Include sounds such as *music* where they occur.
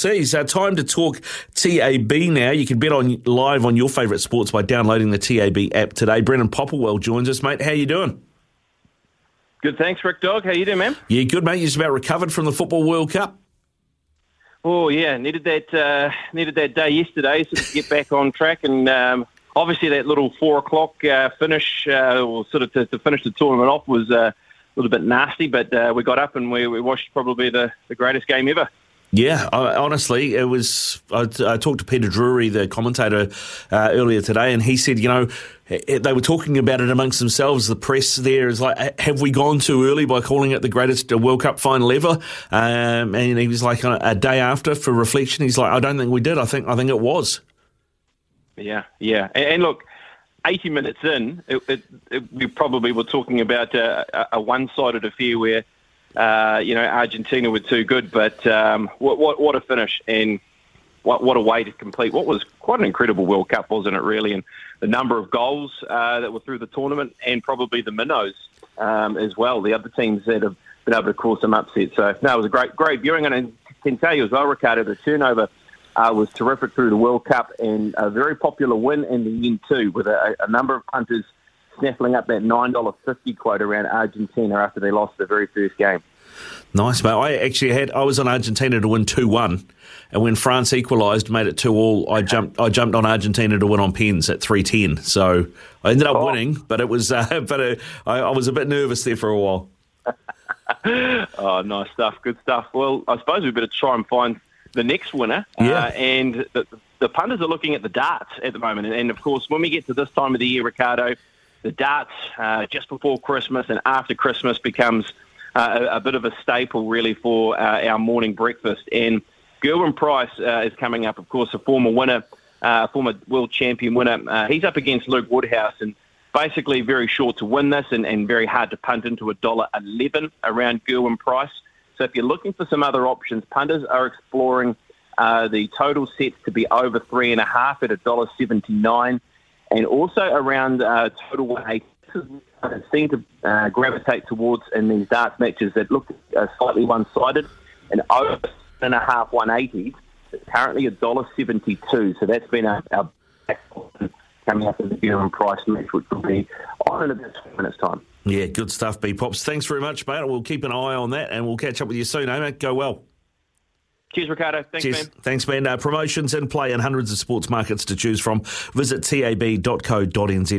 See, it's uh, time to talk TAB now. You can bet on live on your favourite sports by downloading the TAB app today. Brendan Popplewell joins us, mate. How you doing? Good, thanks, Rick Dog. How you doing, man? Yeah, good, mate. You just about recovered from the Football World Cup? Oh, yeah. Needed that uh, needed that day yesterday so to get back on track. And um, obviously that little four o'clock uh, finish, uh, or sort of to, to, finish the tournament off was uh, a little bit nasty, but uh, we got up and we, we watched probably the, the greatest game ever. Yeah, I, honestly, it was. I, I, talked to Peter Drury, the commentator, uh, earlier today, and he said, you know, eh, they were talking about it amongst themselves. The press there is like, eh, have we gone too early by calling it the greatest uh, World Cup final ever? Um, and he was like, uh, a day after for reflection, he's like, I don't think we did. I think I think it was. Yeah, yeah, and, and look. 80 minutes in, it, it, it, we probably were talking about a, a one-sided affair where uh, you know, Argentina were too good. But um, what, what, what a finish and what, what a way to complete what was quite an incredible World Cup, wasn't it, really? And the number of goals uh, that were through the tournament and probably the minnows um, as well, the other teams that have been able to cause some upsets. So, no, it was a great, great viewing. And I can tell you as well, Ricardo, the turnover uh, was terrific through the World Cup and a very popular win in the end, too, with a, a number of punters – snaffling up that $9.50 quote around Argentina after they lost the very first game. Nice, mate. I actually had I was on Argentina to win two one, and when France equalised, made it two all. I jumped I jumped on Argentina to win on pens at three ten. So I ended up oh. winning, but it was uh, *laughs* but uh, I, I was a bit nervous there for a while. *laughs* oh, nice stuff, good stuff. Well, I suppose we better try and find the next winner. Yeah. Uh, and the, the punters are looking at the darts at the moment, and, and of course, when we get to this time of the year, Ricardo the darts uh, just before Christmas and after Christmas becomes uh, a, a, bit of a staple, really, for uh, our morning breakfast. And Gerwyn Price uh, is coming up, of course, a former winner, uh, former world champion winner. Uh, he's up against Luke Woodhouse, and basically very short to win this, and, and very hard to punt into a dollar eleven around Gerwyn Price. So if you're looking for some other options, punters are exploring the total sets to be over three and a half at a dollar seventy nine and also around uh, total weight. I seem to uh, gravitate towards in these darts matches that look uh, slightly one-sided and over and a half 180s. It's currently a dollar seventy-two. So that's been our, our coming up in the Gerwyn Price match, which will be on in about 20 minutes' time. Yeah, good stuff, B Pops. Thanks very much, mate. We'll keep an eye on that and we'll catch up with you soon, eh, mate? Go well. Cheers, Ricardo. Thanks, Cheers. man. Thanks, man. Uh, promotions in play and hundreds of sports markets to choose from. Visit tab.co.nz.